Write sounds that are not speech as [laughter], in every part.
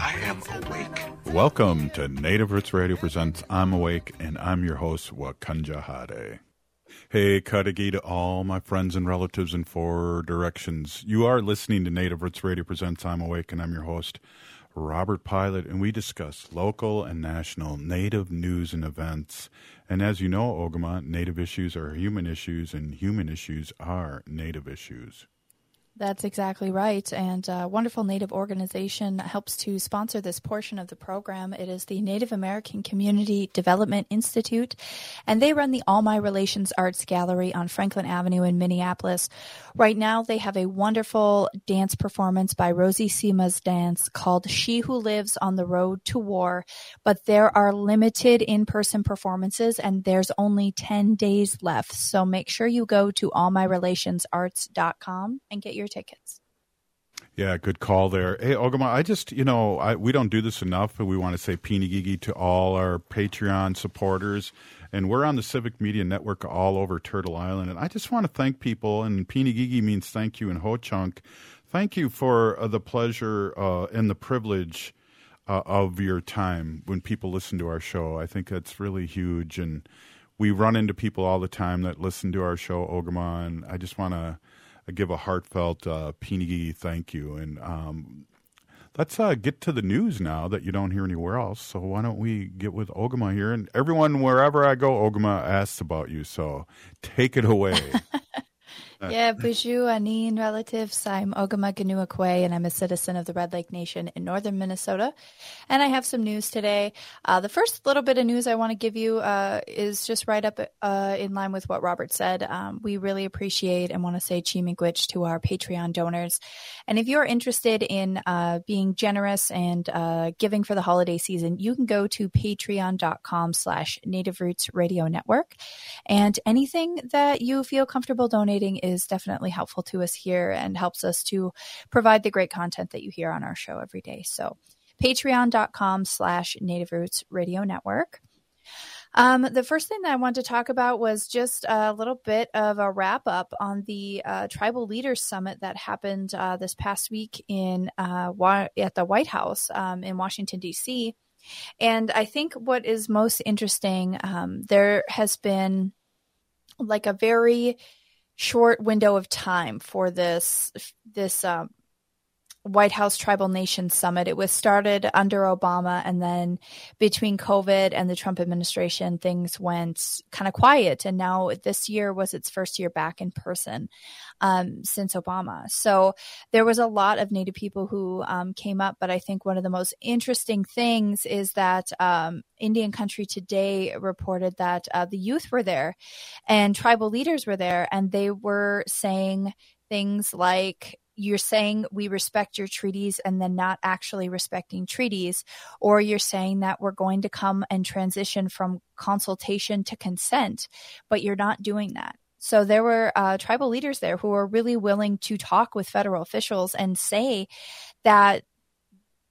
I am awake. Welcome to Native Roots Radio Presents I'm Awake, and I'm your host, Wakanja Hade. Hey, Kadagi to all my friends and relatives in four directions. You are listening to Native Roots Radio Presents I'm Awake, and I'm your host, Robert Pilot, and we discuss local and national Native news and events. And as you know, Ogimaa, Native issues are human issues, and human issues are Native issues. That's exactly right. And a wonderful Native organization helps to sponsor this portion of the program. It is the Native American Community Development Institute, and they run the All My Relations Arts Gallery on Franklin Avenue in Minneapolis. Right now, they have a wonderful dance performance by Rosy Simas dance called She Who Lives on the Road to War. But there are limited in person performances, and there's only 10 days left. So make sure you go to allmyrelationsarts.com and get your tickets. Yeah, good call there. Hey, Ogimaa, I just, you know, I, we don't do this enough, but we want to say Pinigigi to all our Patreon supporters. And we're on the Civic Media Network all over Turtle Island. And I just want to thank people, and Pinigigi means thank you in Ho-Chunk. Thank you for uh, the pleasure uh, and the privilege uh, of your time when people listen to our show. I think that's really huge. And we run into people all the time that listen to our show, Ogimaa, and I just want to give a heartfelt uh, thank you. And um, let's uh, get to the news now that you don't hear anywhere else. So why don't we get with Ogimaa here? And everyone, wherever I go, Ogimaa asks about you. So take it away. [laughs] Yeah, Buju Anin relatives. I'm Ogimaa Giniw Ikwe, and I'm a citizen of the Red Lake Nation in northern Minnesota. And I have some news today. Uh, the first little bit of news I want to give you uh, is just right up uh, in line with what Robert said. Um, we really appreciate and want to say chi miigwech to our Patreon donors. And if you're interested in uh, being generous and uh, giving for the holiday season, you can go to patreon.com slash native roots radio network. And anything that you feel comfortable donating is definitely helpful to us here and helps us to provide the great content that you hear on our show every day. So patreon.com slash native roots radio network. Um, the first thing that I wanted to talk about was just a little bit of a wrap up on the uh, Tribal Leaders Summit that happened uh, this past week in uh, at the White House um, in Washington D.C. And I think what is most interesting, um, there has been like a very short window of time for this this um, White House Tribal Nations Summit. It was started under Obama, and then between COVID and the Trump administration, things went kind of quiet. And now this year was its first year back in person um, since Obama. So there was a lot of Native people who um, came up. But I think one of the most interesting things is that um, Indian Country Today reported that uh, the youth were there and tribal leaders were there, and they were saying things like you're saying we respect your treaties and then not actually respecting treaties, or you're saying that we're going to come and transition from consultation to consent, but you're not doing that. So there were uh, tribal leaders there who were really willing to talk with federal officials and say that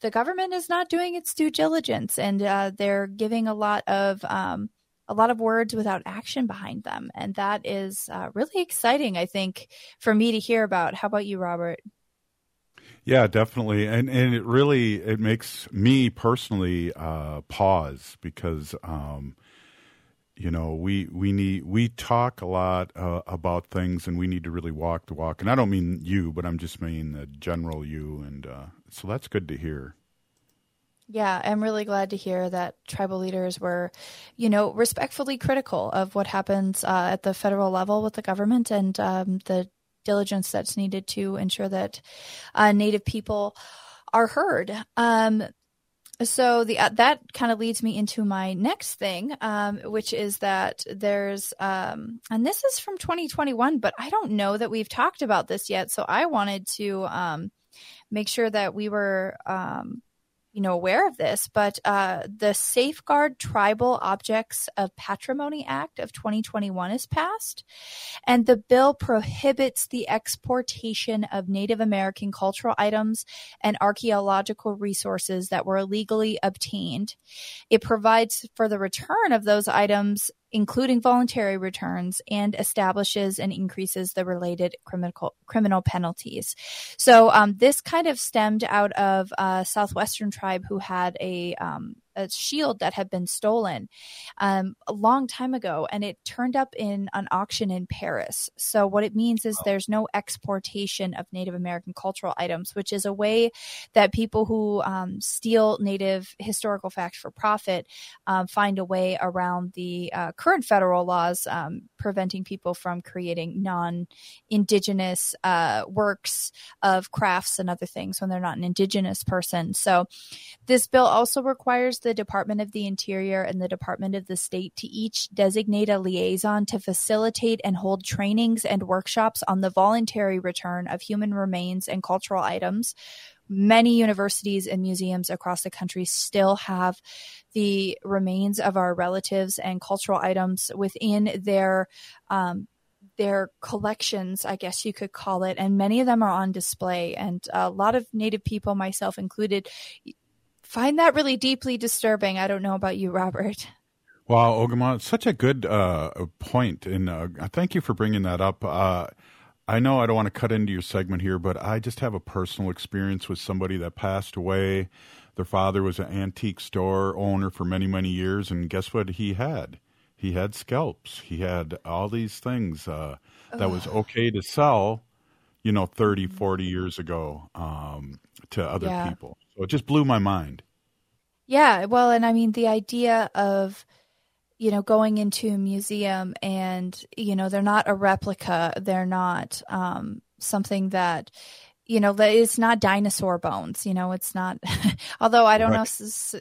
the government is not doing its due diligence and uh, they're giving a lot of um, a lot of words without action behind them. And that is uh, really exciting, I think, for me to hear about. How about you, Robert? Yeah, definitely, and and it really it makes me personally uh, pause because um, you know we we need we talk a lot uh, about things and we need to really walk the walk. And I don't mean you, but I'm just mean the general you, and uh, so that's good to hear. Yeah, I'm really glad to hear that tribal leaders were, you know, respectfully critical of what happens uh, at the federal level with the government and um, the diligence that's needed to ensure that uh, Native people are heard. Um, so the uh, that kind of leads me into my next thing, um, which is that there's um, and this is from 2021, but I don't know that we've talked about this yet. So I wanted to um, make sure that we were um, you know aware of this, but uh, the Safeguard Tribal Objects of Patrimony Act of 2021 is passed, and the bill prohibits the exportation of Native American cultural items and archaeological resources that were illegally obtained. It provides for the return of those items including voluntary returns, and establishes and increases the related criminal criminal penalties. So um, this kind of stemmed out of a southwestern tribe who had a um, a shield that had been stolen um, a long time ago, and it turned up in an auction in Paris. So what it means is there's no exportation of Native American cultural items, which is a way that people who um, steal Native historical facts for profit um, find a way around the uh, current federal laws um, preventing people from creating non-indigenous uh, works of crafts and other things when they're not an indigenous person. So this bill also requires the Department of the Interior and the Department of the State to each designate a liaison to facilitate and hold trainings and workshops on the voluntary return of human remains and cultural items. Many universities and museums across the country still have the remains of our relatives and cultural items within their um, their collections, I guess you could call it, and many of them are on display. And a lot of Native people, myself included, find that really deeply disturbing. I don't know about you, Robert. Wow, Ogimaa, such a good uh, point, and uh, thank you for bringing that up. Uh, I know I don't want to cut into your segment here, but I just have a personal experience with somebody that passed away. Their father was an antique store owner for many, many years, and guess what he had? He had scalps. He had all these things uh, that was okay to sell, you know, 30, 40 years ago um, to other Yeah. people. So it just blew my mind. Yeah, well, and I mean the idea of you know going into a museum and you know they're not a replica, they're not um, something that you know it's not dinosaur bones. You know, it's not. [laughs] although I don't Right.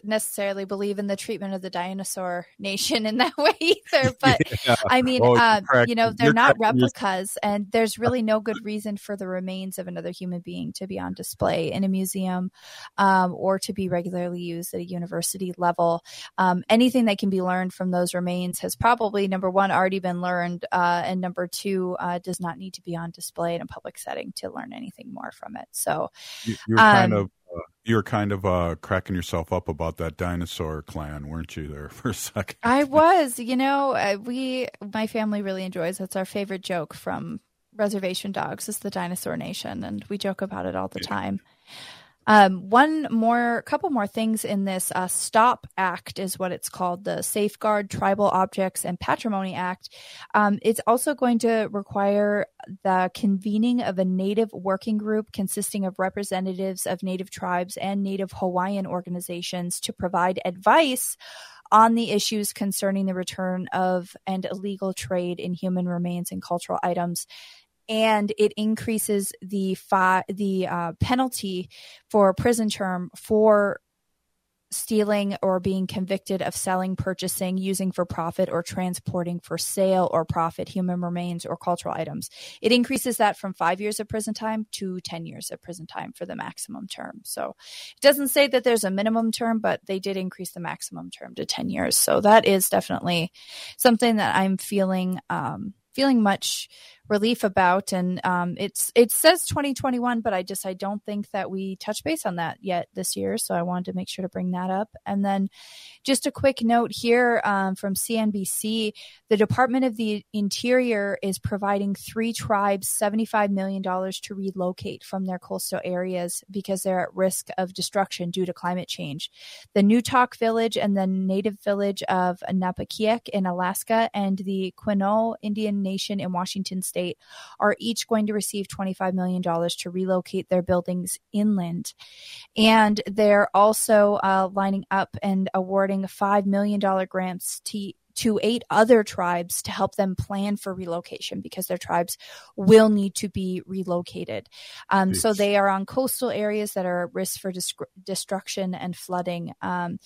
necessarily believe in the treatment of the dinosaur [laughs] nation in that [laughs] way either, but I mean, you're uh, you know, they're You're not correct. Replicas, and there's really no good reason for the remains of another human being to be on display in a museum um, or to be regularly used at a university level. Um, anything that can be learned from those remains has probably, number one, already been learned, uh, and number two, uh, does not need to be on display in a public setting to learn anything more from it. So, you, are were kind Um, of uh, you were kind of uh, cracking yourself up about that dinosaur clan, weren't you? There [laughs] for a second. I was, you know, uh, we, my family really enjoys. It's our favorite joke from Reservation Dogs is the Dinosaur Nation, and we joke about it all the time. Um, one more, couple more things in this uh, STOP Act is what it's called, the Safeguard Tribal Objects and Patrimony Act. Um, it's also going to require the convening of a Native working group consisting of representatives of Native tribes and Native Hawaiian organizations to provide advice on the issues concerning the return of and illegal trade in human remains and cultural items. And it increases the fi- the uh, penalty for prison term for stealing or being convicted of selling, purchasing, using for profit, or transporting for sale or profit human remains or cultural items. It increases that from five years of prison time to 10 years of prison time for the maximum term. So it doesn't say that there's a minimum term, but they did increase the maximum term to 10 years. So that is definitely something that I'm feeling, um, feeling much relief about and um, it's it says 2021 but i just i don't think that we touch base on that yet this year so i wanted to make sure to bring that up. And then just a quick note here um, from cnbc the department of the interior is providing three tribes $75 million to relocate from their coastal areas because they're at risk of destruction due to climate change. The newtok village and the native village of Napakiak in alaska and the quinault indian nation in washington state are each going to receive $25 million to relocate their buildings inland. And they're also uh, lining up and awarding $5 million grants to to eight other tribes to help them plan for relocation because their tribes will need to be relocated. Um, so they are on coastal areas that are at risk for dis- destruction and flooding. Um,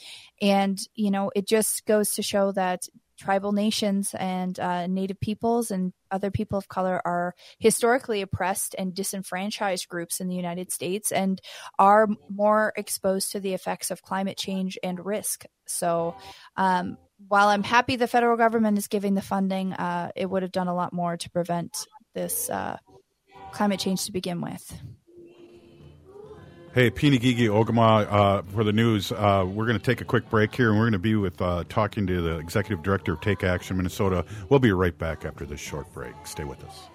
and, you know, it just goes to show that tribal nations and uh, Native peoples and other people of color are historically oppressed and disenfranchised groups in the United States and are more exposed to the effects of climate change and risk. So, um, while I'm happy the federal government is giving the funding, uh, it would have done a lot more to prevent this uh, climate change to begin with. Hey, Pinigigi Ogimaa, uh, for the news, uh, we're going to take a quick break here, and we're going to be with uh, talking to the executive director of Take Action Minnesota. We'll be right back after this short break. Stay with us.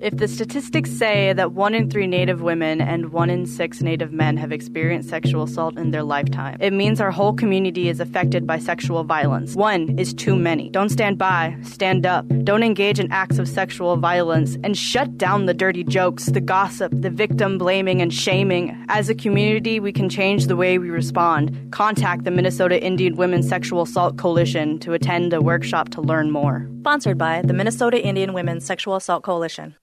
If the statistics say that one in three Native women and one in six Native men have experienced sexual assault in their lifetime, it means our whole community is affected by sexual violence. One is too many. Don't stand by, stand up. Don't engage in acts of sexual violence and shut down the dirty jokes, the gossip, the victim blaming and shaming. As a community, we can change the way we respond. Contact the Minnesota Indian Women's Sexual Assault Coalition to attend a workshop to learn more. Sponsored by the Minnesota Indian Women's Sexual Assault Coalition.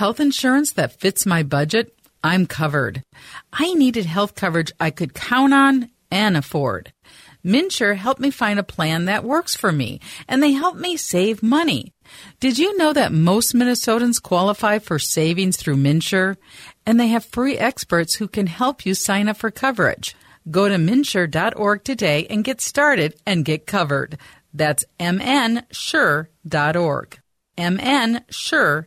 Health insurance that fits my budget? I'm covered. I needed health coverage I could count on and afford. MNsure helped me find a plan that works for me, and they helped me save money. Did you know that most Minnesotans qualify for savings through MNsure? And they have free experts who can help you sign up for coverage. Go to mnsure.org today and get started and get covered. That's mnsure.org. mnsure.org.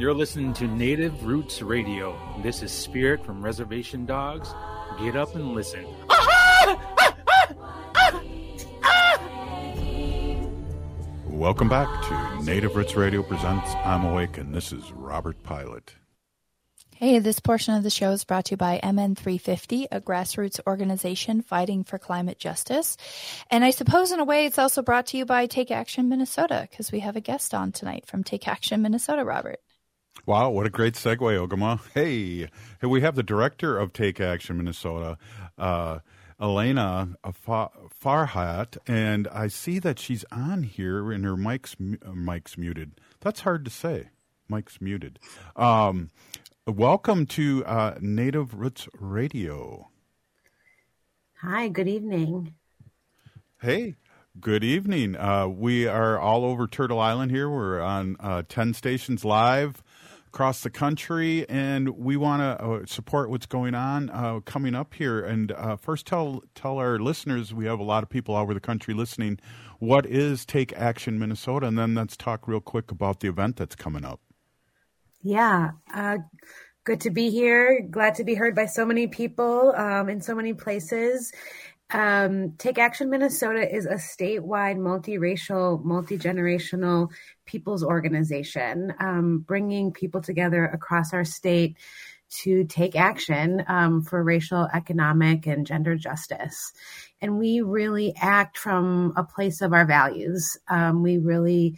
You're listening to Native Roots Radio. This is Spirit from Reservation Dogs. Get up and listen. Welcome back to Native Roots Radio presents I'm Awake, and this is Robert Pilot. Hey, this portion of the show is brought to you by MN350, a grassroots organization fighting for climate justice. And I suppose, in a way, it's also brought to you by Take Action Minnesota, because we have a guest on tonight from Take Action Minnesota, Robert. Wow, what a great segue, Ogimaa. Hey, hey we have the director of Take Action Minnesota, uh, Elianne Farhat, and I see that she's on here and her mic's, uh, mic's muted. That's hard to say. Mic's muted. Um, welcome to uh, Native Roots Radio. Hi, good evening. Hey, good evening. Uh, we are all over Turtle Island here. We're on uh, 10 stations live across the country, and we want to uh, support what's going on uh, coming up here. And uh, first, tell tell our listeners we have a lot of people all over the country listening. What is Take Action Minnesota? And then let's talk real quick about the event that's coming up. Yeah, uh, good to be here. Glad to be heard by so many people um, in so many places. Um, Take Action Minnesota is a statewide, multiracial, multigenerational people's organization, um, bringing people together across our state to take action um, for racial, economic, and gender justice. And we really act from a place of our values. Um, we really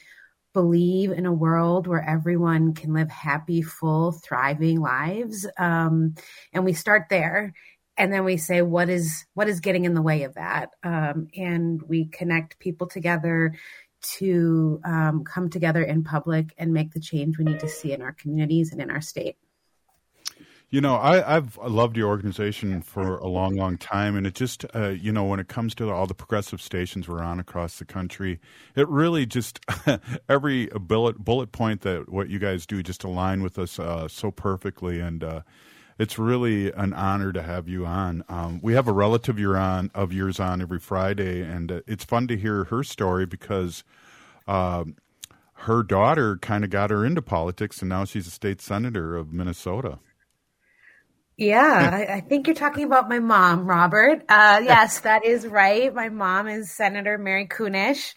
believe in a world where everyone can live happy, full, thriving lives. Um, and we start there and then we say what is what is getting in the way of that? Um, and we connect people together to um, come together in public and make the change we need to see in our communities and in our state. You know, I, have loved your organization for a long, long time, and it just, uh, you know, when it comes to all the progressive stations we're on across the country, it really just [laughs] every bullet bullet point that what you guys do just align with us uh, so perfectly, and uh, it's really an honor to have you on. Um, we have a relative you're on, of yours on every Friday, and uh, it's fun to hear her story because uh, her daughter kind of got her into politics, and now she's a state senator of Minnesota. Yeah, I, I, think you're talking about my mom, Robert. Uh, [laughs] yes, that is right. My mom is Senator Mary Kunesh,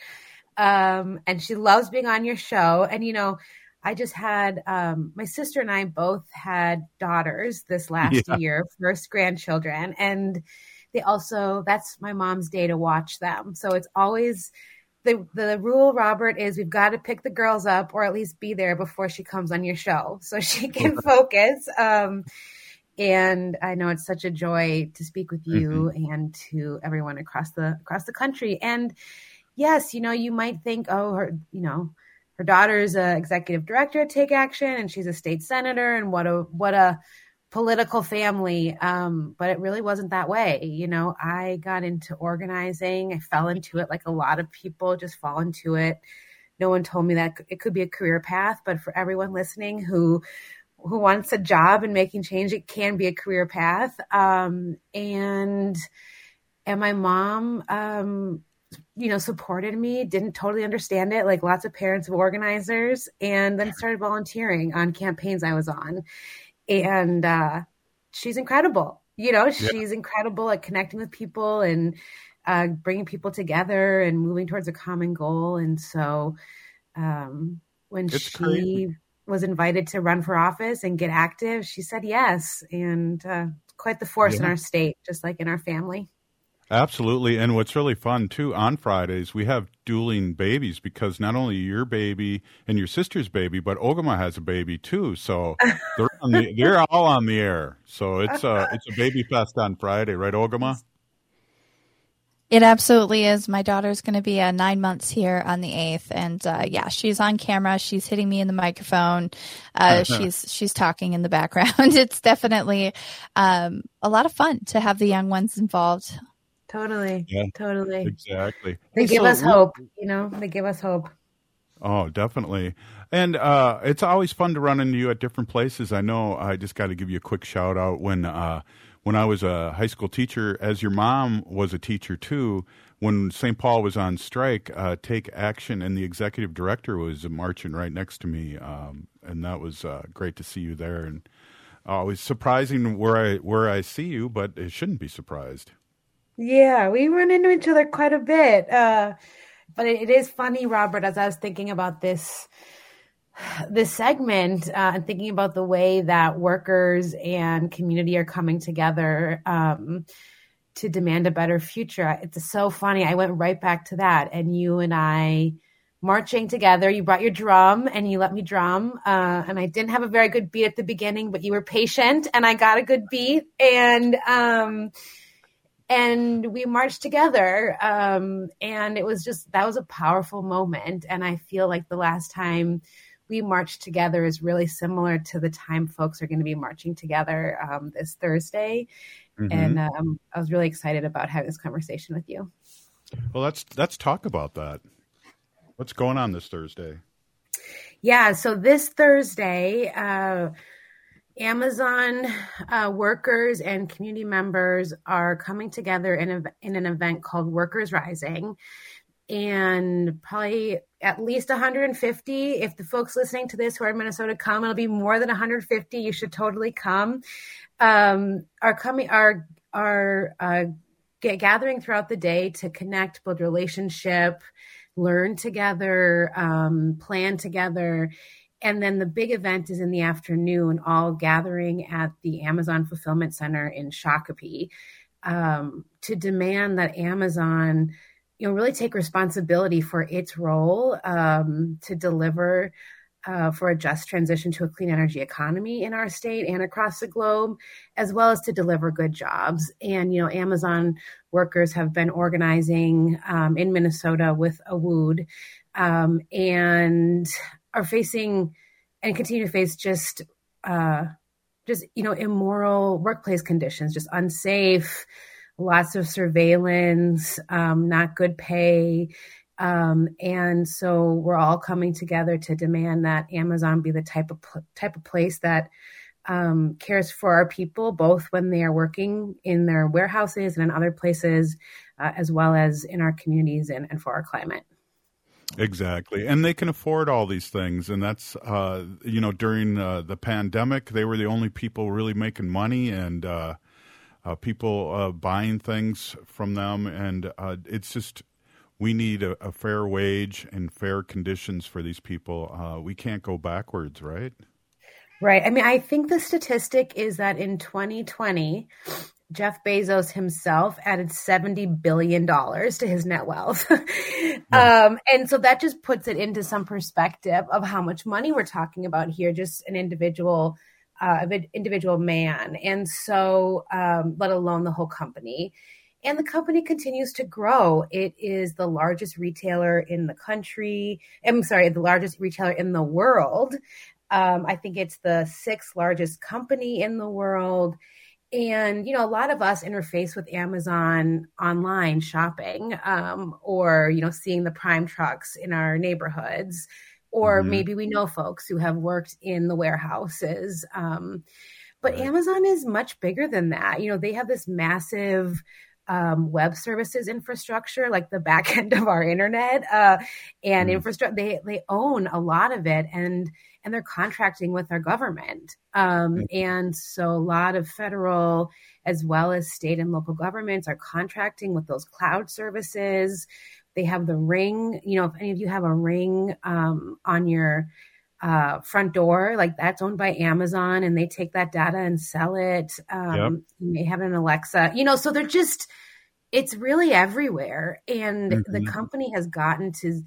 um, and she loves being on your show. And you know, I just had um, my sister and I both had daughters this [laughs] last yeah. year, first grandchildren, and they also that's my mom's day to watch them. So it's always the the rule, Robert, is we've got to pick the girls up or at least be there before she comes on your show [laughs] so she can focus. Um, and I know it's such a joy to speak with you mm-hmm. and to everyone across the across the country. And yes, you know, you might think, oh, her, you know, her daughter's a executive director at Take Action and she's a state senator and what a what a political family. Um, but it really wasn't that way. You know i got into organizing. I fell into it like a lot of people just fall into it. No one told me that it could be a career path but for everyone listening who who wants a job and making change it can be a career path. Um, and and my mom um, you know, supported me, didn't totally understand it, like lots of parents of organizers, and then started volunteering on campaigns I was on. And uh, she's incredible. You know, she's yeah. incredible at connecting with people and uh, bringing people together and moving towards a common goal. And so um, when it's she crazy. was invited to run for office and get active, she said yes. And uh, quite the force yeah. in our state, just like in our family. Absolutely. And what's really fun too, on Fridays, we have dueling babies because not only your baby and your sister's baby, but Ogimaa has a baby too. So [laughs] they're, the, they're all on the air. So it's a, it's a baby fest on Friday, right, Ogimaa? It absolutely is. My daughter's going to be uh, nine months here on the eighth, and uh, yeah, she's on camera. She's hitting me in the microphone. Uh, [laughs] she's she's talking in the background. [laughs] it's definitely um, a lot of fun to have the young ones involved. Totally. Yeah. Totally. Exactly. They give so, us hope, you know, they give us hope. Oh, definitely. And uh, it's always fun to run into you at different places. I know I just got to give you a quick shout out when uh, when I was a high school teacher, as your mom was a teacher too. When St. Paul was on strike, uh, Take Action, and the executive director was marching right next to me, um, and that was uh, great to see you there. And always surprising where I where I see you, but it shouldn't be surprised. Yeah, we run into each other quite a bit. Uh, but it, it is funny, Robert, as I was thinking about this [sighs] this segment uh, and thinking about the way that workers and community are coming together um, to demand a better future. It's so funny. I went right back to that, and you and I marching together. You brought your drum and you let me drum, uh, and I didn't have a very good beat at the beginning, but you were patient, and I got a good beat, and. Um, and we marched together um, and it was just that was a powerful moment. And i feel like the last time we marched together is really similar to the time folks are going to be marching together um, this thursday. Mm-hmm. and um, i was really excited about having this conversation with you. Well let's let's talk about that. What's going on this thursday? Yeah so this thursday uh, Amazon uh, workers and community members are coming together in, a, in an event called Workers Rising. And probably at least 150. If the folks listening to this who are in Minnesota come, it'll be more than 150. You should totally come. Um, are coming are are uh, get, gathering throughout the day to connect, build relationship, learn together, um, plan together, and then the big event is in the afternoon, all gathering at the Amazon Fulfillment Center in Shakopee um, to demand that Amazon, you know, really take responsibility for its role um, to deliver uh, for a just transition to a clean energy economy in our state and across the globe, as well as to deliver good jobs. And, you know, Amazon workers have been organizing um, in Minnesota with AWOOD. Um, and are facing and continue to face just uh, just you know immoral workplace conditions, just unsafe, lots of surveillance, um, not good pay. Um, and so we're all coming together to demand that Amazon be the type of type of place that um, cares for our people, both when they are working in their warehouses and in other places, uh, as well as in our communities and, and for our climate. Exactly. And they can afford all these things. And that's, uh, you know, during uh, the pandemic, they were the only people really making money and uh, uh people uh, buying things from them. And uh, it's just, we need a, a, fair wage and fair conditions for these people. we can't go backwards, right? Right. I mean, I think the statistic is that in 2020, Jeff Bezos himself added $70 billion to his net wealth. [laughs] yeah. um, and so that just puts it into some perspective of how much money we're talking about here, just an individual, uh, individual man. And so, um, let alone the whole company. And the company continues to grow. It is the largest retailer in the country. I'm sorry, the largest retailer in the world. Um, I think it's the sixth largest company in the world and you know a lot of us interface with amazon online shopping um, or you know seeing the prime trucks in our neighborhoods or mm-hmm. maybe we know folks who have worked in the warehouses um, but right. amazon is much bigger than that you know they have this massive um, web services infrastructure, like the back [laughs] end of our internet uh, and mm. infrastructure. They they own a lot of it, and and they're contracting with our government. Um, mm. And so a lot of federal as well as state and local governments are contracting with those cloud services. They have the ring. You know, if any of you have a ring um, on your uh, front door, like that's owned by Amazon, and they take that data and sell it. Um, yep. You may have an Alexa, you know, so they're just, it's really everywhere. And mm-hmm. the company has gotten to,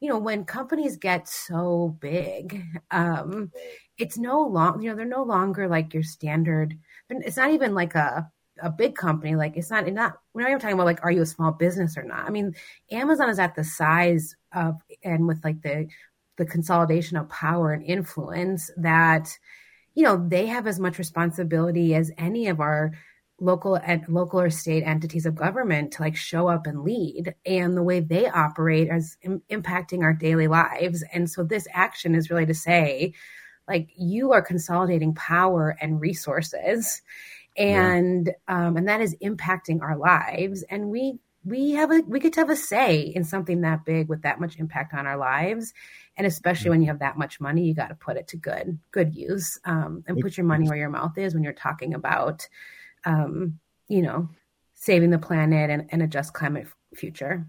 you know, when companies get so big, um, it's no long, you know, they're no longer like your standard. It's not even like a a big company. Like it's not, it's not. We're not even talking about like, are you a small business or not? I mean, Amazon is at the size of and with like the the consolidation of power and influence that you know they have as much responsibility as any of our local and local or state entities of government to like show up and lead and the way they operate is Im- impacting our daily lives. And so this action is really to say like you are consolidating power and resources and yeah. um, and that is impacting our lives. And we we have a we get to have a say in something that big with that much impact on our lives. And especially when you have that much money you got to put it to good good use um, and put your money where your mouth is when you're talking about um, you know saving the planet and, and a just climate future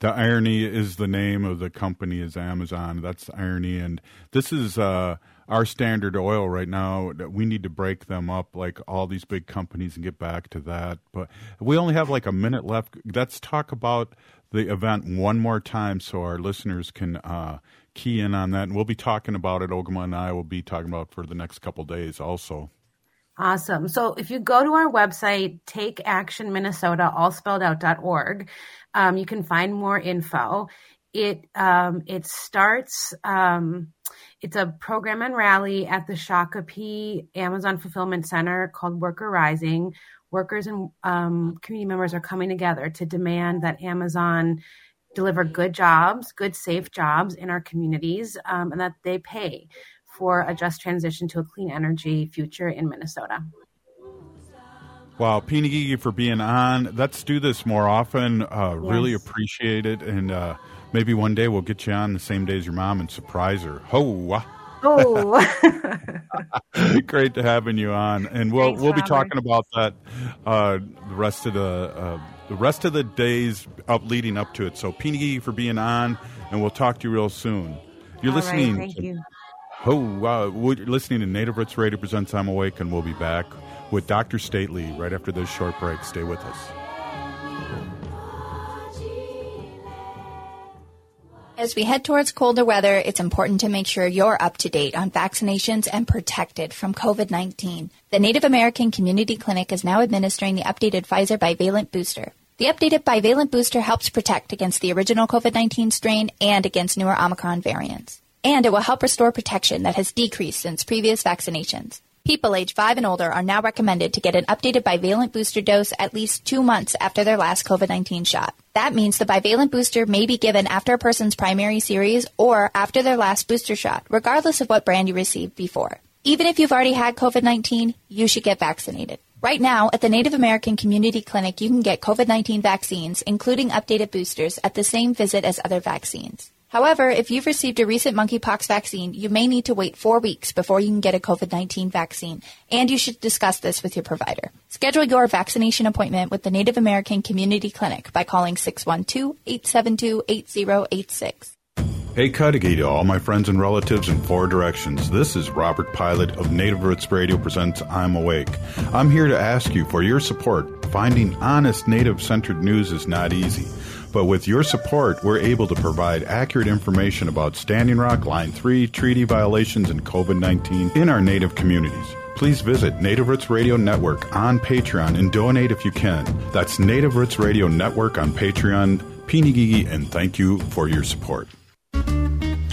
the irony is the name of the company is amazon that's irony and this is uh, our standard oil right now we need to break them up like all these big companies and get back to that but we only have like a minute left let's talk about the event one more time so our listeners can uh, key in on that. And we'll be talking about it. Ogimaa and I will be talking about for the next couple days also. Awesome. So if you go to our website, takeactionminnesota, all spelled um, you can find more info. It um, it starts. Um, it's a program and rally at the Shakopee Amazon Fulfillment Center called Worker Rising. Workers and um, community members are coming together to demand that Amazon deliver good jobs, good, safe jobs in our communities, um, and that they pay for a just transition to a clean energy future in Minnesota. Wow, Pinagigi for being on. Let's do this more often. Uh, yes. Really appreciate it. And uh, maybe one day we'll get you on the same day as your mom and surprise her. Ho! Oh, [laughs] [laughs] great to having you on, and we'll Thanks, we'll be talking about that uh, the rest of the uh, the rest of the days up leading up to it. So, Pinagigi for being on, and we'll talk to you real soon. You're All listening. Right, thank to, you. Oh, uh, wow. We're listening to Native Roots Radio presents I'm Awake, and we'll be back with Dr. Stately right after this short break. Stay with us. As we head towards colder weather, it's important to make sure you're up to date on vaccinations and protected from COVID 19. The Native American Community Clinic is now administering the updated Pfizer bivalent booster. The updated bivalent booster helps protect against the original COVID 19 strain and against newer Omicron variants. And it will help restore protection that has decreased since previous vaccinations. People age 5 and older are now recommended to get an updated bivalent booster dose at least two months after their last COVID 19 shot. That means the bivalent booster may be given after a person's primary series or after their last booster shot, regardless of what brand you received before. Even if you've already had COVID 19, you should get vaccinated. Right now, at the Native American Community Clinic, you can get COVID 19 vaccines, including updated boosters, at the same visit as other vaccines. However, if you've received a recent monkeypox vaccine, you may need to wait four weeks before you can get a COVID 19 vaccine, and you should discuss this with your provider. Schedule your vaccination appointment with the Native American Community Clinic by calling 612 872 8086. Hey, Cudahy to all my friends and relatives in four directions. This is Robert Pilot of Native Roots Radio presents I'm Awake. I'm here to ask you for your support. Finding honest Native centered news is not easy. But with your support, we're able to provide accurate information about Standing Rock, Line 3, treaty violations, and COVID 19 in our Native communities. Please visit Native Roots Radio Network on Patreon and donate if you can. That's Native Roots Radio Network on Patreon. Pinigigi, and thank you for your support.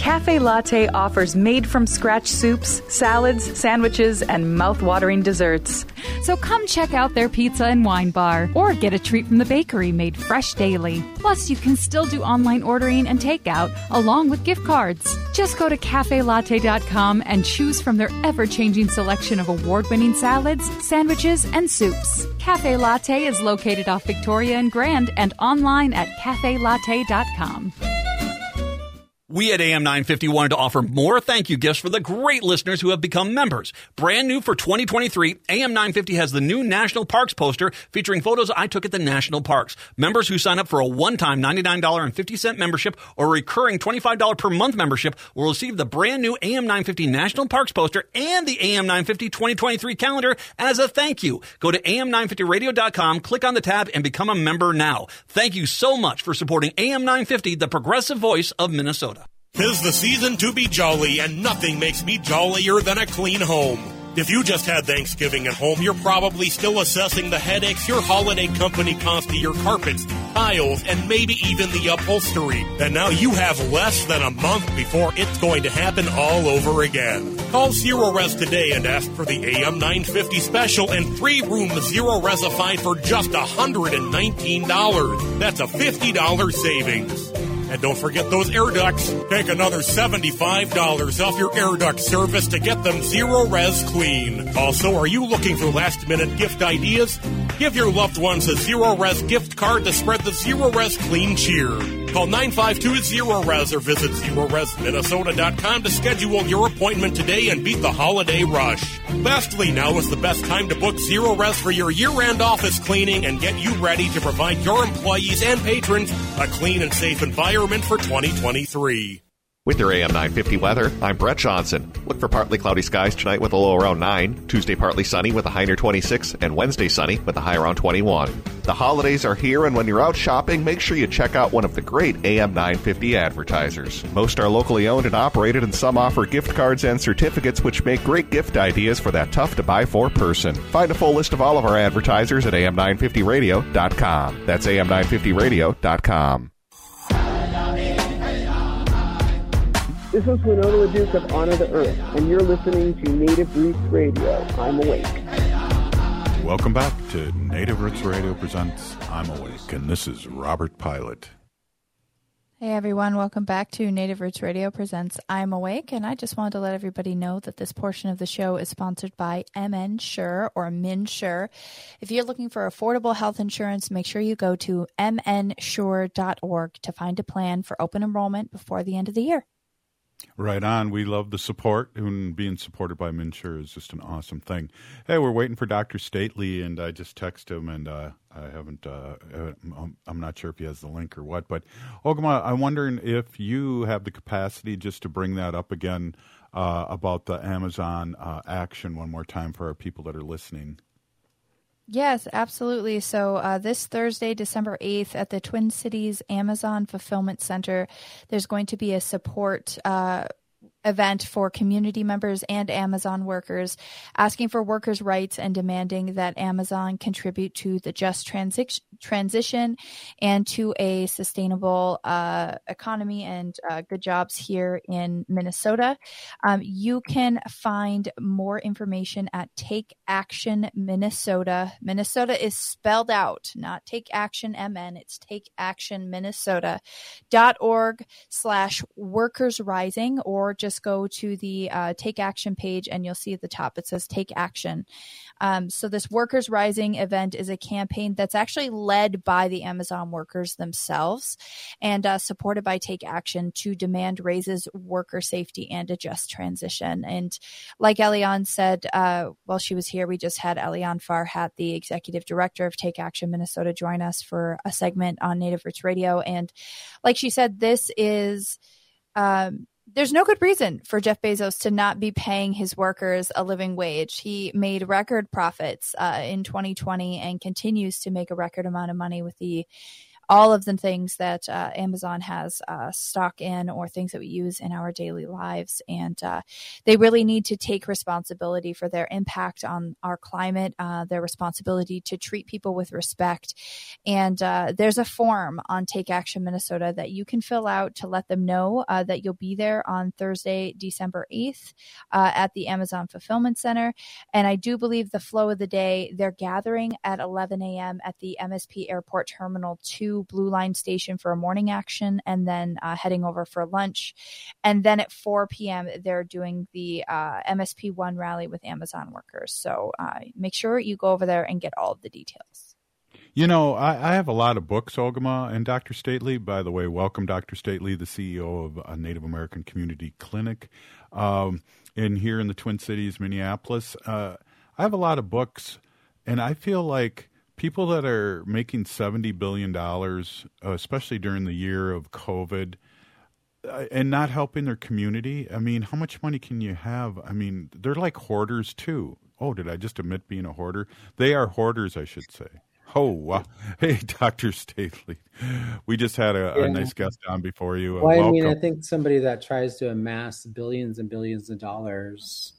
Cafe Latte offers made from scratch soups, salads, sandwiches, and mouth-watering desserts. So come check out their pizza and wine bar or get a treat from the bakery made fresh daily. Plus, you can still do online ordering and takeout along with gift cards. Just go to cafelatte.com and choose from their ever-changing selection of award-winning salads, sandwiches, and soups. Cafe Latte is located off Victoria and Grand and online at cafelatte.com. We at AM 950 wanted to offer more thank you gifts for the great listeners who have become members. Brand new for 2023, AM 950 has the new National Parks poster featuring photos I took at the national parks. Members who sign up for a one-time $99.50 membership or recurring $25 per month membership will receive the brand new AM 950 National Parks poster and the AM 950 2023 calendar as a thank you. Go to am950radio.com, click on the tab and become a member now. Thank you so much for supporting AM 950, the progressive voice of Minnesota. Tis the season to be jolly, and nothing makes me jollier than a clean home. If you just had Thanksgiving at home, you're probably still assessing the headaches your holiday company caused to your carpets, tiles, and maybe even the upholstery. And now you have less than a month before it's going to happen all over again. Call Zerorez today and ask for the AM 950 special and three room Zero Resified for just $119. That's a $50 savings. And don't forget those air ducts. Take another $75 off your air duct service to get them zero res clean. Also, are you looking for last minute gift ideas? Give your loved ones a zero res gift card to spread the zero res clean cheer. Call 952-ZERO-RES or visit ZeroResMinnesota.com to schedule your appointment today and beat the holiday rush. Lastly, now is the best time to book Zerorez for your year-end office cleaning and get you ready to provide your employees and patrons a clean and safe environment for 2023. With your AM 950 weather, I'm Brett Johnson. Look for partly cloudy skies tonight with a low around 9, Tuesday partly sunny with a high near 26, and Wednesday sunny with a high around 21. The holidays are here, and when you're out shopping, make sure you check out one of the great AM 950 advertisers. Most are locally owned and operated, and some offer gift cards and certificates, which make great gift ideas for that tough to buy for person. Find a full list of all of our advertisers at am950radio.com. That's am950radio.com. This is Winona LaDuke of Honor the Earth, and you're listening to Native Roots Radio. I'm awake. Welcome back to Native Roots Radio presents I'm Awake, and this is Robert Pilot. Hey everyone, welcome back to Native Roots Radio presents I'm Awake, and I just wanted to let everybody know that this portion of the show is sponsored by MN Sure or MinSure. If you're looking for affordable health insurance, make sure you go to mnsure.org to find a plan for open enrollment before the end of the year. Right on. We love the support, and being supported by MinSure is just an awesome thing. Hey, we're waiting for Dr. Stately, and I just texted him, and uh, I haven't. Uh, I'm not sure if he has the link or what. But Ogimaa, I'm wondering if you have the capacity just to bring that up again uh, about the Amazon uh, action one more time for our people that are listening. Yes, absolutely. So uh, this Thursday, December 8th, at the Twin Cities Amazon Fulfillment Center, there's going to be a support uh, event for community members and Amazon workers, asking for workers' rights and demanding that Amazon contribute to the just transi- transition and to a sustainable uh, economy and uh, good jobs here in Minnesota. Um, you can find more information at Take Action Minnesota. Minnesota is spelled out, not Take Action MN. It's Take Action Minnesota dot org slash workers rising or just just go to the uh, Take Action page and you'll see at the top it says Take Action. Um, so, this Workers Rising event is a campaign that's actually led by the Amazon workers themselves and uh, supported by Take Action to demand raises, worker safety, and a just transition. And like Elianne said uh, while she was here, we just had Elianne Farhat, the executive director of Take Action Minnesota, join us for a segment on Native Roots Radio. And like she said, this is. Um, there's no good reason for Jeff Bezos to not be paying his workers a living wage. He made record profits uh, in 2020 and continues to make a record amount of money with the all of the things that uh, Amazon has uh, stock in or things that we use in our daily lives. And uh, they really need to take responsibility for their impact on our climate, uh, their responsibility to treat people with respect. And uh, there's a form on Take Action Minnesota that you can fill out to let them know uh, that you'll be there on Thursday, December 8th at the Amazon Fulfillment Center. And I do believe the flow of the day, they're gathering at 11 a.m. at the MSP Airport Terminal 2 Blue Line Station for a morning action and then uh, heading over for lunch. And then at 4 p.m., they're doing the uh, MSP One rally with Amazon workers. So uh, make sure you go over there and get all of the details. You know, I, I, have a lot of books, Ogimaa and Dr. Stately. By the way, welcome, Dr. Stately, the CEO of a Native American Community Clinic um, in here in the Twin Cities, Minneapolis. Uh, I have a lot of books, and I feel like people that are making $70 billion, uh, especially during the year of COVID, uh, and not helping their community. I mean, how much money can you have? I mean, they're like hoarders too. Oh, did I just admit being a hoarder? They are hoarders, I should say. Oh, wow. [laughs] Hey, Dr. Stately. We just had a, yeah. a nice guest on before you. Well, I mean, I think somebody that tries to amass billions and billions of dollars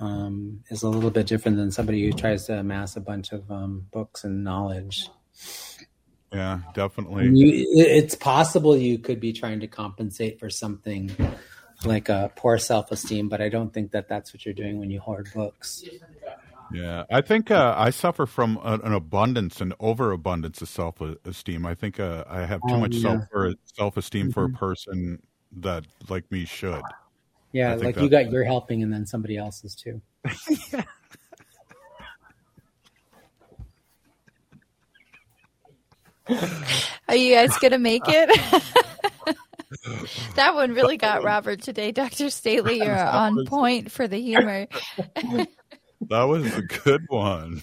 um, is a little bit different than somebody who tries to amass a bunch of um, books and knowledge. Yeah, definitely. You, it's possible you could be trying to compensate for something like a poor self-esteem, but I don't think that that's what you're doing when you hoard books. Yeah, I think uh, I suffer from an abundance, an overabundance of self-esteem. I think uh, I have too um, much yeah. self self-esteem mm-hmm. for a mm-hmm. person that, like me, should. Yeah, like you got your helping and then somebody else's too. [laughs] Are you guys gonna make it? [laughs] that one really got Robert today, Doctor Stately. You're on point for the humor. [laughs] that was a good one.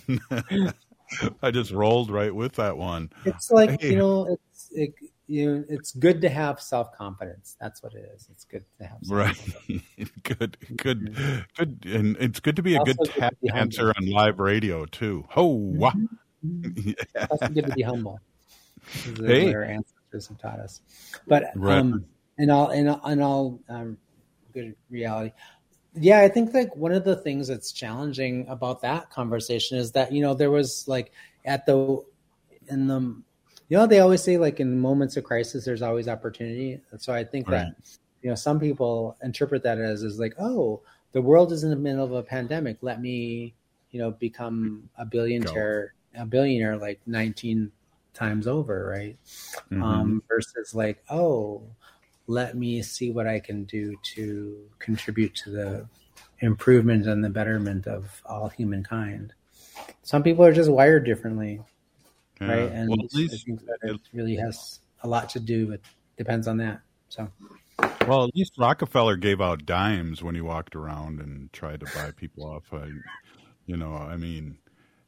I just rolled right with that one. It's like hey. you know, it's it, you know, it's good to have self confidence. That's what it is. It's good to have right. [laughs] good, good, good, and it's good to be a good tap dancer on live radio too. Oh, mm-hmm. [laughs] yeah. also good to be humble. Hey. our ancestors have taught us. But right. um, in all in in all um, good reality, yeah, I think like one of the things that's challenging about that conversation is that you know there was like at the in the you know they always say like in moments of crisis there's always opportunity. So i think right. that you know some people interpret that as is like oh the world is in the middle of a pandemic. Let me you know become a billionaire a billionaire like 19 times over right? Mm-hmm. um versus like oh let me see what i can do to contribute to the improvement and the betterment of all humankind. Some people are just wired differently yeah. right? And well, least, I think that it really has a lot to do with depends on that. So, well, at least Rockefeller gave out dimes when he walked around and tried to buy people off. Uh, you know, I mean,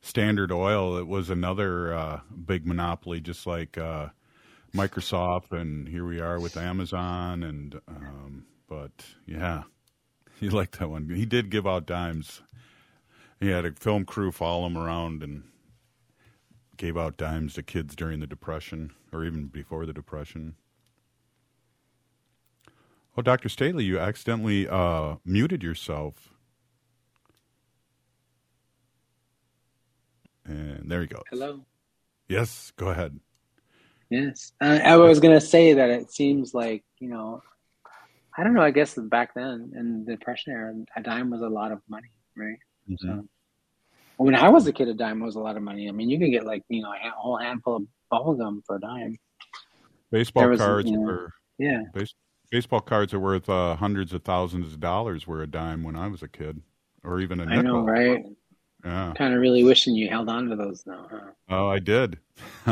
Standard Oil it was another uh, big monopoly, just like uh, Microsoft, and here we are with Amazon. And um, but yeah, he liked that one. He did give out dimes. He had a film crew follow him around and gave out dimes to kids during the Depression or even before the Depression. Oh, Dr. Stately, you accidentally uh, muted yourself. And there you go. Hello. Yes, go ahead. Yes. Uh, I was going to say that it seems like, you know, I don't know, I guess back then in the Depression era, a dime was a lot of money, right? Mm-hmm. So when I was a kid, a dime was a lot of money. I mean, you could get like you know a whole handful of bubble gum for a dime. Baseball was, cards you know, yeah. Base, Baseball cards are worth uh, hundreds of thousands of dollars, were a dime when I was a kid, or even a nickel. I know, right? Yeah. Kind of really wishing you held on to those now, huh? [laughs] Oh, I did. [laughs]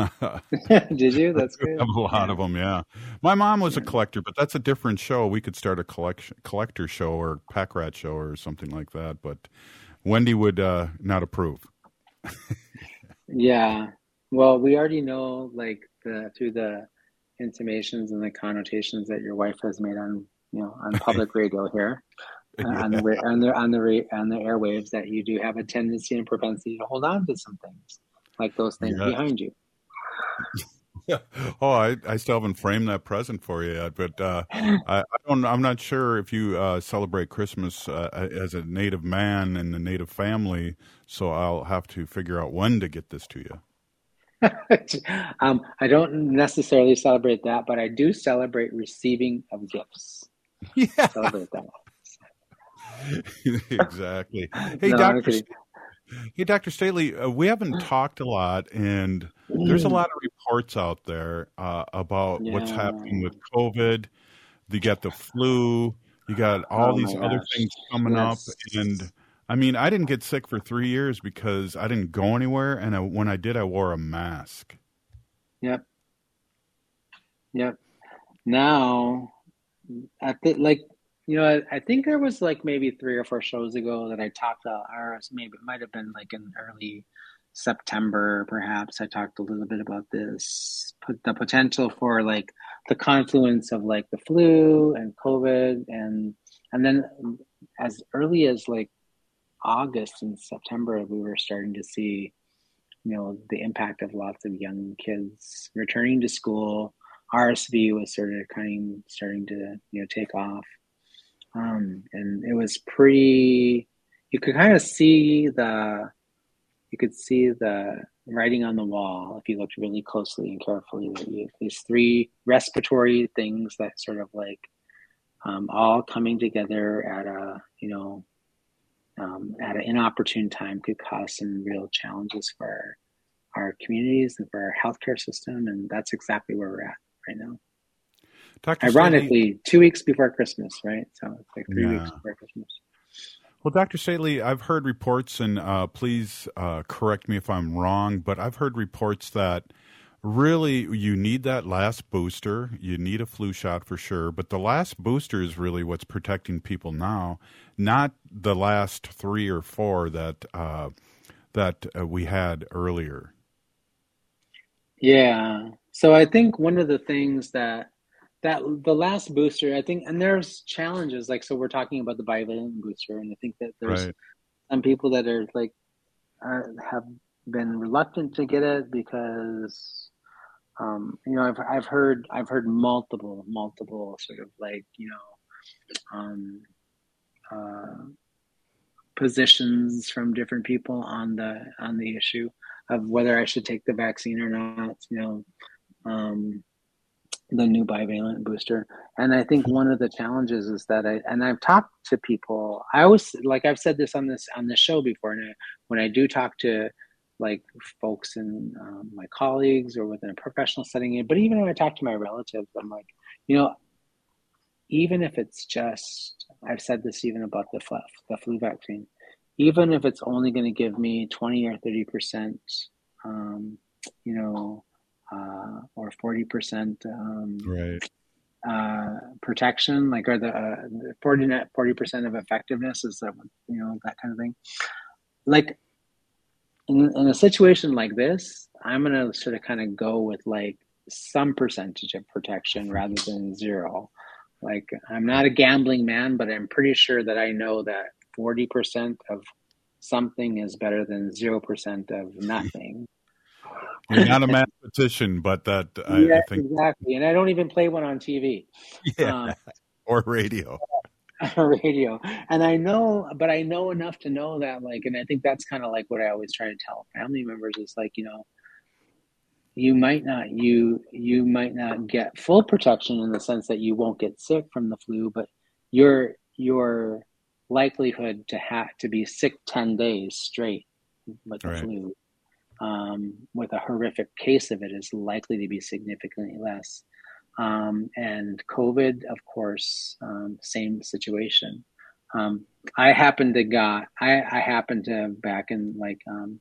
did you? That's [laughs] good. I have a lot yeah. of them, yeah. My mom was a collector, but that's a different show. We could start a collection collector show or pack rat show or something like that, but Wendy would uh, not approve. [laughs] yeah. Well, we already know, like the through the intimations and the connotations that your wife has made on you know on public [laughs] radio here. Uh, on the on the on the on the airwaves that you do have a tendency and propensity to hold on to some things like those things yeah. behind you. [laughs] [laughs] oh, I, I still haven't framed that present for you yet, but uh, I, I, don't. I'm not sure if you uh, celebrate Christmas uh, as a Native man in the Native family, so I'll have to figure out when to get this to you. [laughs] um, I don't necessarily celebrate that, but I do celebrate receiving of gifts. [laughs] Yeah, celebrate that. exactly. Hey, no, Doctor. Hey, Doctor Stately, uh, we haven't talked a lot, and there's a mm. lot of reports out there uh, about yeah. what's happening with COVID. You got the flu. You got all oh these other things coming yes. up, and I mean, I didn't get sick for three years because I didn't go anywhere, and I, when I did, I wore a mask. Yep. Yep. Now, at the, like you know, I, I, think there was like maybe three or four shows ago that I talked to, or maybe it might have been like in early September, perhaps. I talked a little bit about this, the potential for like the confluence of like the flu and COVID, and and then as early as like August and September, we were starting to see, you know, the impact of lots of young kids returning to school. RSV was sort of kind of starting to you know take off um, and it was pretty. You could kind of see the, you could see the writing on the wall if you looked really closely and carefully. These three respiratory things that sort of like um, all coming together at a you know um, at an inopportune time could cause some real challenges for our, our communities and for our healthcare system, and that's exactly where we're at right now. Dr. Ironically, two weeks before Christmas, right? So it's like three yeah. weeks before Christmas. Well, Dr. Stately, I've heard reports, and uh, please uh, correct me if I'm wrong, but I've heard reports that really you need that last booster. You need a flu shot for sure, but the last booster is really what's protecting people now, not the last three or four that uh, that uh, we had earlier. Yeah. So I think one of the things that that the last booster, I think, and there's challenges. Like, so we're talking about the bivalent booster, and I think that there's right. some people that are like are, have been reluctant to get it because, um, you know, I've I've heard I've heard multiple multiple sort of like you know, um, uh, positions from different people on the on the issue of whether I should take the vaccine or not. You know. Um, the new bivalent booster. And I think one of the challenges is that I and I've talked to people. I always like I've said this on this on this show before, and I, when I do talk to like folks and um, my colleagues or within a professional setting, but even when I talk to my relatives, I'm like, you know, even if it's just I've said this even about the flu, the flu vaccine, even if it's only going to give me twenty or thirty percent, um, you know uh, or 40% um, right. uh, protection, like, or the uh, 40, 40% of effectiveness is that, you know, that kind of thing. Like, in, in a situation like this, I'm going to sort of kind of go with like some percentage of protection rather than zero. Like, I'm not a gambling man, but I'm pretty sure that I know that 40% of something is better than 0% of [laughs] nothing. You're not a [laughs] mathematician, but that I, yeah, I think exactly. And I don't even play one on TV. Yeah, um, [laughs] or radio. [laughs] radio, and I know, but I know enough to know that, like, and I think that's kind of like what I always try to tell family members is like, you know, you might not you you might not get full protection in the sense that you won't get sick from the flu, but your your likelihood to have to be sick ten days straight with the right. flu um, with a horrific case of it is likely to be significantly less. Um, and COVID, of course, um, same situation. Um, I happened to got I, I happened to back in like um,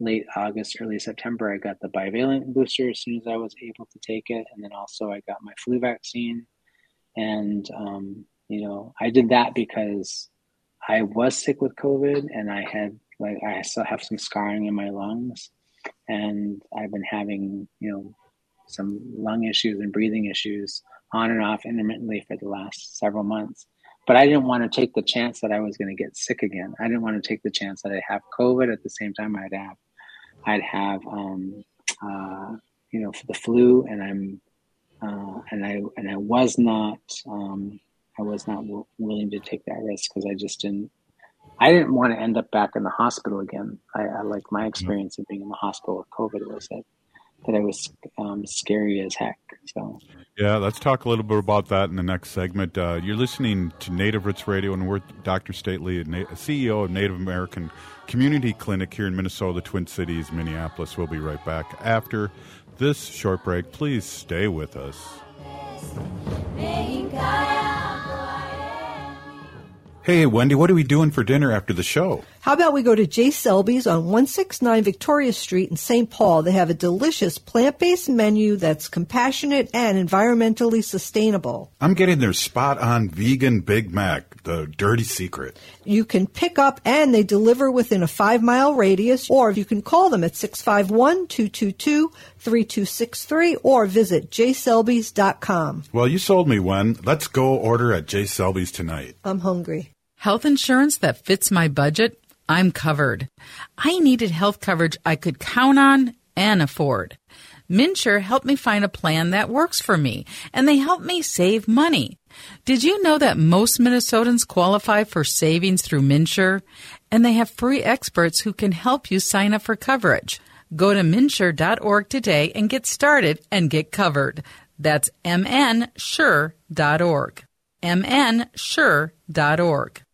late August, early September, I got the bivalent booster as soon as I was able to take it, and then also I got my flu vaccine, and um, you know I did that because I was sick with COVID and I had like I still have some scarring in my lungs, and I've been having you know some lung issues and breathing issues on and off intermittently for the last several months. But I didn't want to take the chance that I was going to get sick again. I didn't want to take the chance that I'd have COVID at the same time I'd have, I'd have, um, uh, you know, for the flu, and I'm, uh, and I and I was not, um, I was not w- willing to take that risk because I just didn't. I didn't want to end up back in the hospital again. I, I like my experience of being in the hospital with COVID was that that it was um, scary as heck. So yeah, let's talk a little bit about that in the next segment. Uh, you're listening to Native Roots Radio, and we're Dr. Stately, CEO of Native American Community Clinic here in Minnesota, the Twin Cities, Minneapolis. We'll be right back after this short break. Please stay with us. Hey, Wendy, what are we doing for dinner after the show? How about we go to J. Selby's on 169 Victoria Street in St. Paul? They have a delicious plant-based menu that's compassionate and environmentally sustainable. I'm getting their spot on vegan Big Mac, the dirty secret. You can pick up and they deliver within a five mile radius, or you can call them at 651 222 3263 or visit jselbys.com. Well, you sold me one. Let's go order at J. Selby's tonight. I'm hungry. Health insurance that fits my budget? I'm covered. I needed health coverage I could count on and afford. MNsure helped me find a plan that works for me, and they helped me save money. Did you know that most Minnesotans qualify for savings through MNsure? And they have free experts who can help you sign up for coverage. Go to mnsure.org today and get started and get covered. That's mnsure.org. mnsure.org.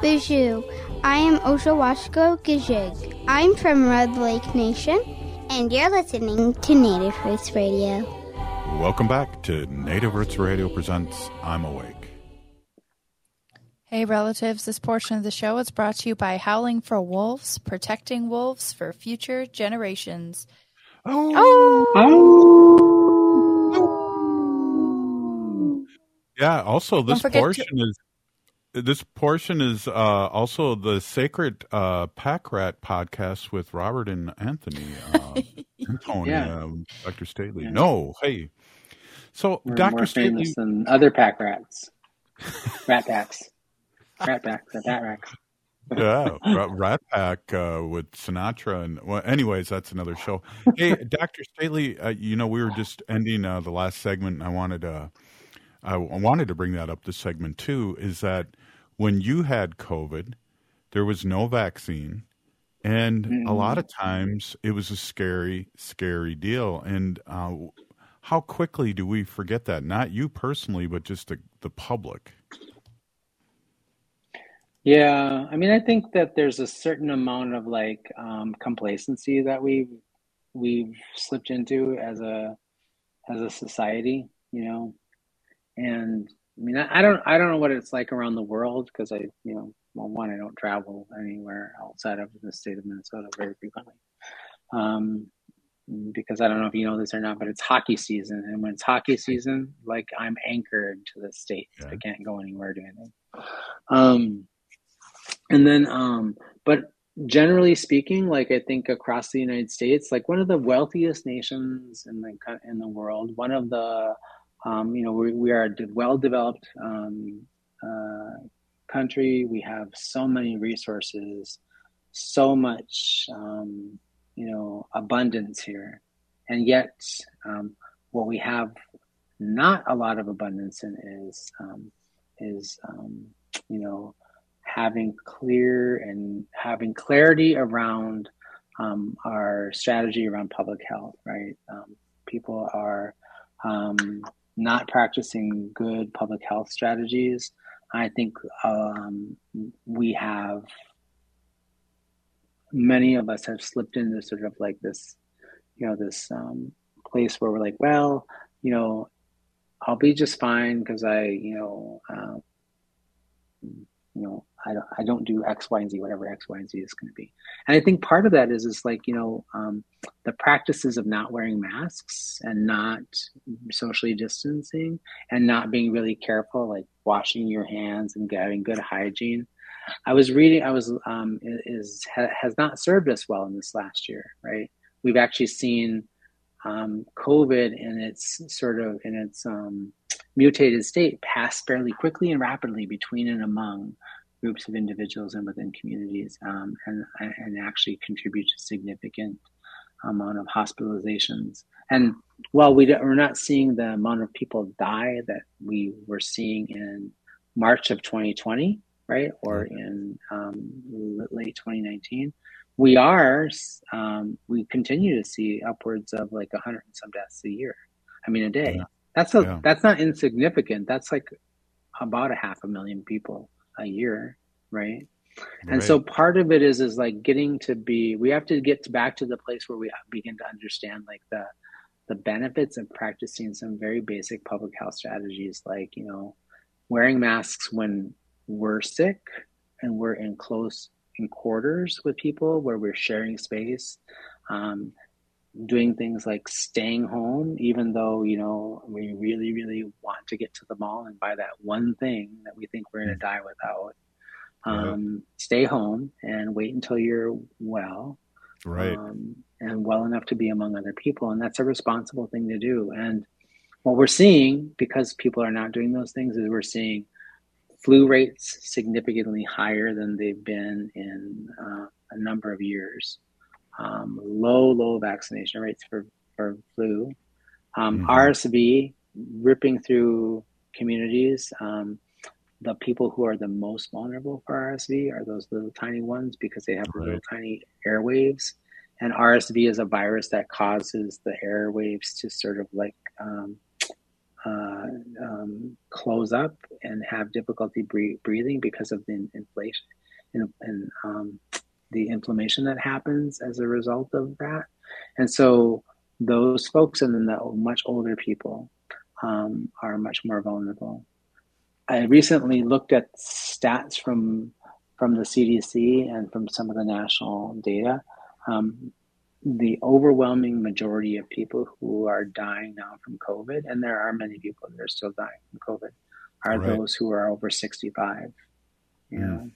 Bijou. I am Oshawashko Gijig. I'm from Red Lake Nation, and you're listening to Native Roots Radio. Welcome back to Native Roots Radio presents I'm Awake. Hey, relatives, this portion of the show is brought to you by Howling for Wolves, protecting wolves for future generations. Oh. oh. Yeah, also, this portion to- is this portion is uh, also the Sacred uh, Pack Rat podcast with Robert and Anthony. Uh, [laughs] Tony, yeah. um, Dr. Stately. Yeah. No, hey. So, We're Dr. more Stately. famous than other pack rats. Rat packs. Rat packs. Rat racks. yeah, Rat Pack uh, with Sinatra and well, anyways, that's another show. Hey, [laughs] Dr. Stately, uh, you know we were just ending uh, the last segment. And I wanted to, I wanted to bring that up this segment too. Is that when you had COVID, there was no vaccine. And mm-hmm. a lot of times it was a scary, scary deal. And uh, how quickly do we forget that? Not you personally, but just the, the public. Yeah, I mean, I think that there's a certain amount of like um, complacency that we we've slipped into as a as a society, you know, and I mean, I, I don't, I don't know what it's like around the world because I, you know, well, one, I don't travel anywhere outside of the state of Minnesota very frequently. Um, because I don't know if you know this or not, but it's hockey season, and when it's hockey season, like I'm anchored to the state. Yeah. I can't go anywhere to anything. Um, and then, um, but generally speaking, like I think across the United States, like one of the wealthiest nations in the in the world, one of the, um, you know, we, we are a well developed um, uh, country. We have so many resources, so much, um, you know, abundance here, and yet um, what we have not a lot of abundance in is um, is um, you know having clear and having clarity around our strategy around public health, right? People are um, not practicing good public health strategies. I think um, we have, many of us have slipped into sort of like this, you know, this um, place where we're like, well, you know, I'll be just fine because I, you know, uh, you know, I don't, I don't do X, Y, and Z, whatever X, Y, and Z is going to be. And I think part of that is, is like, you know, um, the practices of not wearing masks and not socially distancing and not being really careful, like washing your hands and having good hygiene. I was reading, I was, um, is, has not served us well in this last year, right? We've actually seen, um, COVID in its sort of, in its, um, mutated state pass fairly quickly and rapidly between and among groups of individuals and within communities, um, and and actually contribute to significant amount of hospitalizations. And while we we're not seeing the amount of people die that we were seeing in March of 2020, right, or in um, late 2019, we are um, we continue to see upwards of like 100 and some deaths a year. I mean, a day. Yeah. That's a yeah. that's not insignificant. That's like about a half a million people a year, right? right? And so part of it is is like getting to be we have to get back to the place where we begin to understand like the the benefits of practicing some very basic public health strategies like, you know, wearing masks when we're sick and we're in close in quarters with people where we're sharing space. Um, doing things like staying home, even though, you know, we really, really want to get to the mall and buy that one thing that we think we're going to mm. die without. Um. Stay home and wait until you're well. Right. Um, and well enough to be among other people. And that's a responsible thing to do. And what we're seeing, because people are not doing those things, is we're seeing flu rates significantly higher than they've been in uh, a number of years um, low, low vaccination rates for, for flu. Um, mm-hmm. RSV ripping through communities. Um, the people who are the most vulnerable for RSV are those little tiny ones because they have right. little tiny airwaves. And RSV is a virus that causes the airwaves to sort of like um, uh, um, close up and have difficulty breathing because of the inflation and, and um, the inflammation that happens as a result of that. And so those folks and then the much older people um, are much more vulnerable. I recently looked at stats from from the CDC and from some of the national data. Um, the overwhelming majority of people who are dying now from COVID, and there are many people that are still dying from COVID, are right. those who are over 65. You mm. know?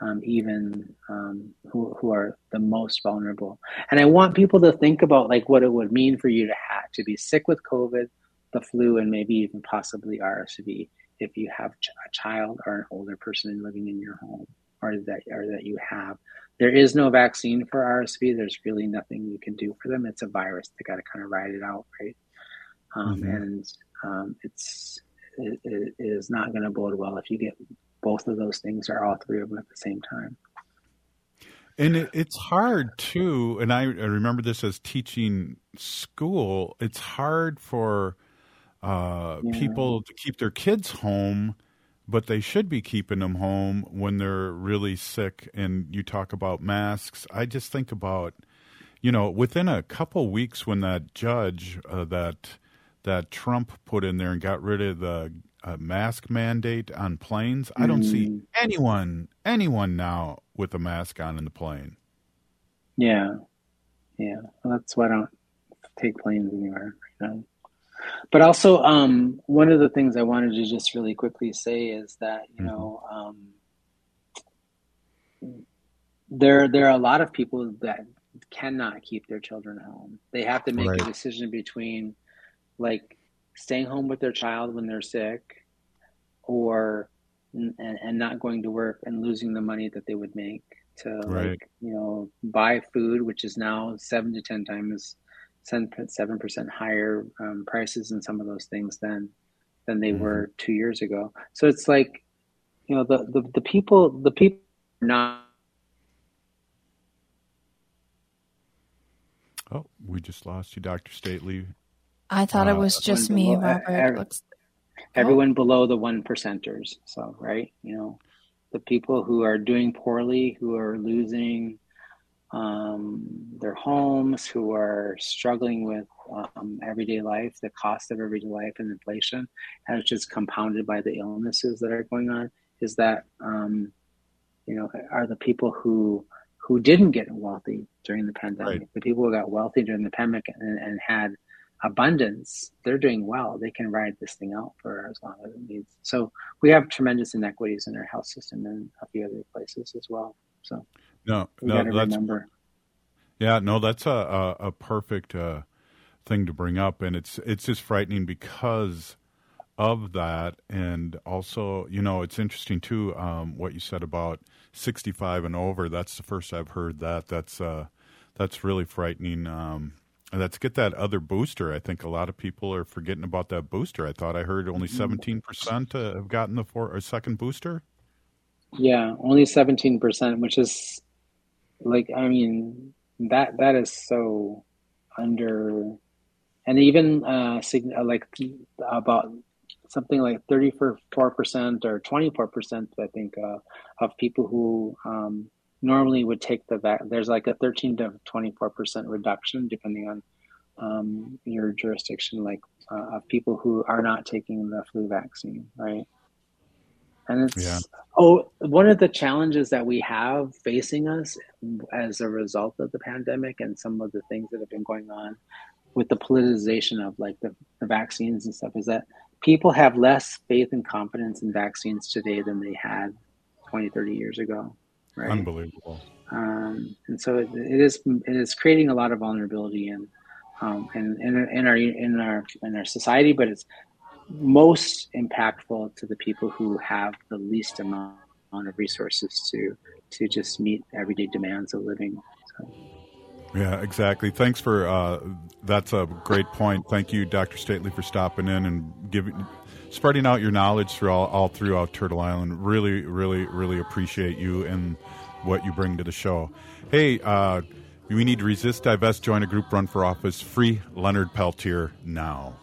Um, even um, who, who are the most vulnerable. And I want people to think about like what it would mean for you to have to be sick with COVID, the flu, and maybe even possibly RSV if you have a child or an older person living in your home or that or that you have. There is no vaccine for RSV. There's really nothing you can do for them. It's a virus. They got to kind of ride it out, right? Um, mm-hmm. And um, it's it, it is not going to bode well if you get both of those things or all three of them at the same time. And it, it's hard too. And I, I, remember this as teaching school. It's hard for uh, yeah. people to keep their kids home, but they should be keeping them home when they're really sick. And you talk about masks. I just think about, you know, within a couple weeks when that judge uh, that that Trump put in there and got rid of the a mask mandate on planes. I don't mm. see anyone anyone now with a mask on in the plane. Yeah, Yeah, well, that's why I don't take planes anywhere. You know? But also, um, one of the things I wanted to just really quickly say is that you mm-hmm. know um, there there are a lot of people that cannot keep their children home. They have to make right. a decision between like staying home with their child when they're sick, or and, and not going to work and losing the money that they would make to right. like you know buy food, which is now seven to ten times seven percent higher um, prices in some of those things than than they mm-hmm. were two years ago. So it's like you know the the, the people the people not. Oh, we just lost you, Doctor Stately. I thought uh, it was just me, Robert. Every, everyone oh. below the one percenters. So right, you know, the people who are doing poorly, who are losing um, their homes, who are struggling with um, everyday life, the cost of everyday life and inflation, and it's just compounded by the illnesses that are going on, is that um, you know are the people who who didn't get wealthy during the pandemic, right. the people who got wealthy during the pandemic and, and had abundance, they're doing well. They can ride this thing out for as long as it needs. So we have tremendous inequities in our health system and a few other places as well. So no, no, that's remember. Yeah, no, that's a a, a perfect uh, thing to bring up, and it's it's just frightening because of that, and also you know it's interesting too um, what you said about sixty five and over. That's the first I've heard that. That's uh, that's really frightening. Um, Let's get that other booster. I think a lot of people are forgetting about that booster. I thought I heard only mm-hmm. seventeen percent uh, have gotten the four or second booster. Yeah, only seventeen percent, which is like I mean that that is so under, and even uh, uh like about something like thirty four percent or twenty four percent. I think uh, of people who um, normally would take the vac. There's like a 13 to 24 percent reduction depending on um, your jurisdiction, like uh, of people who are not taking the flu vaccine, right? And it's yeah. oh, one of the challenges that we have facing us as a result of the pandemic and some of the things that have been going on with the politicization of like the, the vaccines and stuff is that people have less faith and confidence in vaccines today than they had 20, 30 years ago. Right? Unbelievable. Um, and so it, it is it is creating a lot of vulnerability in, um, in, in, in our in our in our society, but it's most impactful to the people who have the least amount of resources to to just meet everyday demands of living. So. Yeah, exactly. Thanks for uh, that's a great point. Thank you, Dr. Stately, for stopping in and giving spreading out your knowledge through all, all throughout Turtle Island. Really, really, really appreciate you and what you bring to the show. Hey, uh, we need to resist, divest, join a group, run for office. Free Leonard Peltier now.